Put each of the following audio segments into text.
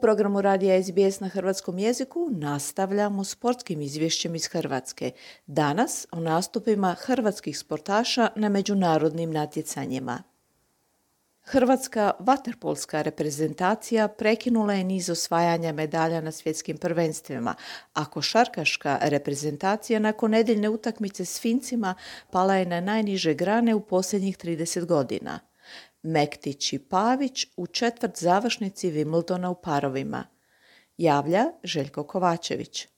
programu Radija SBS na hrvatskom jeziku nastavljamo sportskim izvješćem iz Hrvatske. Danas o nastupima hrvatskih sportaša na međunarodnim natjecanjima. Hrvatska vaterpolska reprezentacija prekinula je niz osvajanja medalja na svjetskim prvenstvima, a košarkaška reprezentacija nakon nedeljne utakmice s Fincima pala je na najniže grane u posljednjih 30 godina. Mektić i Pavić u četvrt završnici Wimbledona u parovima. Javlja Željko Kovačević.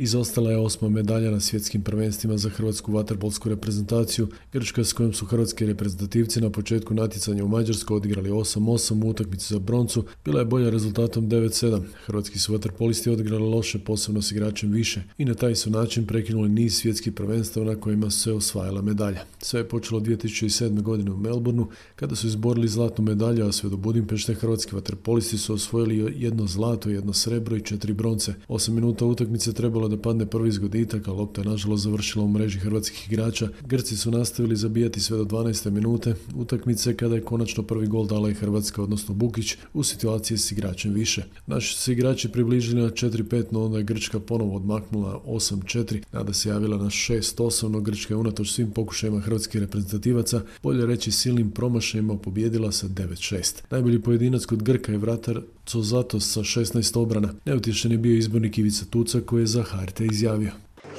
Izostala je osma medalja na svjetskim prvenstvima za hrvatsku vaterpolsku reprezentaciju. Grčka s kojom su hrvatski reprezentativci na početku natjecanja u Mađarskoj odigrali 8-8 u utakmici za broncu, bila je bolja rezultatom 9-7. Hrvatski su vaterpolisti odigrali loše, posebno s igračem više i na taj su način prekinuli niz svjetskih prvenstava na kojima se osvajala medalja. Sve je počelo 2007. godine u Melbourneu kada su izborili zlatnu medalju, a sve do Budimpešte hrvatski vaterpolisti su osvojili jedno zlato, jedno srebro i četiri bronce. Osam minuta utakmice trebalo da padne prvi zgoditak, a lopta je nažalost završila u mreži hrvatskih igrača. Grci su nastavili zabijati sve do 12. minute utakmice kada je konačno prvi gol dala i Hrvatska, odnosno Bukić, u situaciji s igračem više. Naši su igrači približili na 4-5, no onda je Grčka ponovo odmaknula 8-4, nada se javila na 6-8, no Grčka je unatoč svim pokušajima hrvatskih reprezentativaca, bolje reći silnim promašajima, pobjedila sa 9-6. Najbolji pojedinac kod Grka je vratar zato sa 16 obrana. Neutješen je bio izbornik Ivica Tuca koji je za HRT izjavio.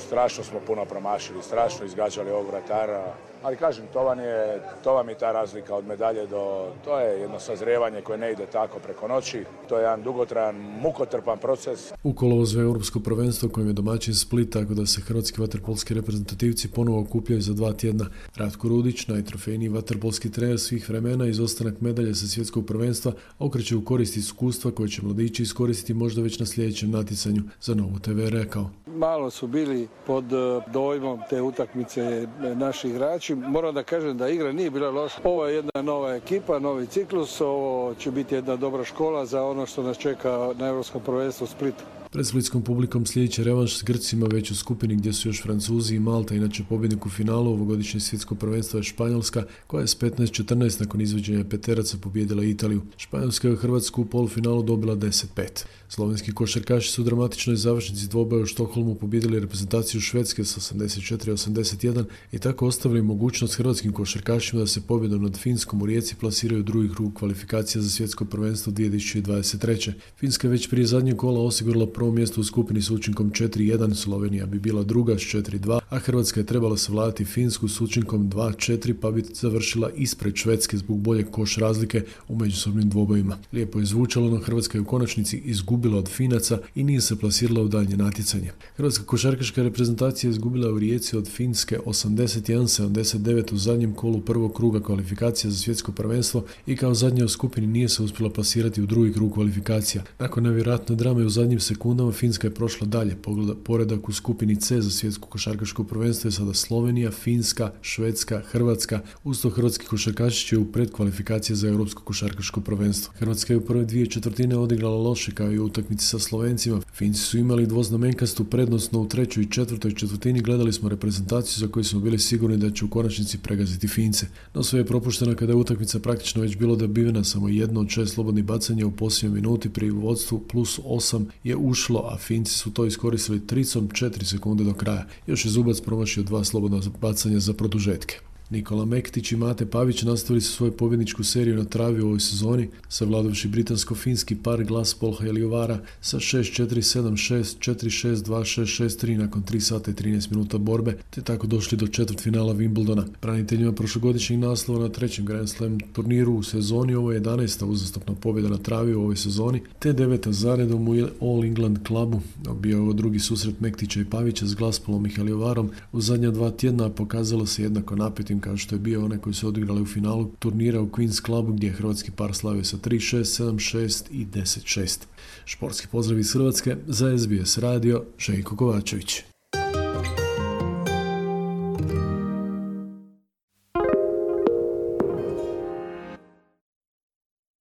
Strašno smo puno promašili, strašno izgađali ovog vratara, ali kažem, to vam, je, to vam je ta razlika od medalje do... To je jedno sazrijevanje koje ne ide tako preko noći. To je jedan dugotrajan, mukotrpan proces. U kolovozu Europsko prvenstvo kojem je domaćin Split, tako da se hrvatski vaterpolski reprezentativci ponovo okupljaju za dva tjedna. Ratko Rudić, najtrofejniji vaterpolski trener svih vremena, izostanak medalje sa svjetskog prvenstva okreće u korist iskustva koje će mladići iskoristiti možda već na sljedećem natjecanju za novu TV rekao. Malo su bili pod dojmom te utakmice naši igrači Moram da kažem da igra nije bila loša. Ovo je jedna nova ekipa, novi ciklus, ovo će biti jedna dobra škola za ono što nas čeka na Europskom prvenstvu Splitu. Pred splitskom publikom sljedeći revanš s Grcima već u skupini gdje su još Francuzi i Malta, inače pobjednik u finalu ovogodišnje svjetsko prvenstvo je Španjolska, koja je s 15-14 nakon izvođenja peteraca pobjedila Italiju. Španjolska je u Hrvatsku u polufinalu dobila 10-5. Slovenski košarkaši su u dramatičnoj završnici dvoboja u Štokholmu pobjedili reprezentaciju Švedske s 84-81 i tako ostavili mogućnost hrvatskim košarkašima da se pobjedom nad Finskom u Rijeci plasiraju drugi krug kvalifikacija za svjetsko prvenstvo 2023. Finska je već prije zadnjeg kola osigurala prvo mjesto u skupini s učinkom 4-1, Slovenija bi bila druga s 4-2, a Hrvatska je trebala savladati Finsku s učinkom 2-4 pa bi završila ispred Švedske zbog bolje koš razlike u međusobnim dvobojima. Lijepo je zvučalo, no Hrvatska je u konačnici izgubila od Finaca i nije se plasirala u daljnje natjecanje. Hrvatska košarkaška reprezentacija je izgubila u Rijeci od Finske 81-79 u zadnjem kolu prvog kruga kvalifikacija za svjetsko prvenstvo i kao zadnja u skupini nije se uspjela plasirati u drugi krug kvalifikacija. Nakon nevjerojatne drame u zadnjim sekundama Finska je prošla dalje. Pogleda poredak u skupini C za svjetsko košarkaško prvenstvo je sada Slovenija, Finska, Švedska, Hrvatska. Usto hrvatski košarkaši će u predkvalifikacije za europsko košarkaško prvenstvo. Hrvatska je u prve dvije četvrtine odigrala loše kao i u utakmici sa Slovencima. Finci su imali dvoznamenkastu prednost, no u trećoj i četvrtoj četvrtini gledali smo reprezentaciju za koju smo bili sigurni da će u konačnici pregaziti Fince. No sve je propušteno kada je utakmica praktično već bilo dobivena samo jedno od šest slobodnih bacanja u posljednjoj minuti pri vodstvu plus osam je ušlo, a Finci su to iskoristili tricom 4 sekunde do kraja. Još je Zubac promašio dva slobodna bacanja za produžetke. Nikola Mektić i Mate Pavić nastavili su svoju pobjedničku seriju na travi u ovoj sezoni, savladavši britansko-finski par Glaspol Heliovara sa 6-4-7-6, 4-6-2-6-6-3 nakon 3 sata i 13 minuta borbe, te tako došli do četvrt finala Wimbledona. Braniteljima prošlogodišnjeg naslova na trećem Grand Slam turniru u sezoni, ovo je 11. uzastopna pobjeda na travi u ovoj sezoni, te deveta zaredom u All England klubu. Bio je ovo drugi susret Mektića i Pavića s Glaspolom i Heliovarom. U zadnja dva tjedna pokazalo se jednako napetim kao što je bio onaj koji su odigrali u finalu turnira u Queen's Clubu gdje je hrvatski par slavio sa 3-6, 7-6 i 10-6. Športski pozdrav iz Hrvatske za SBS radio Željko Kovačević.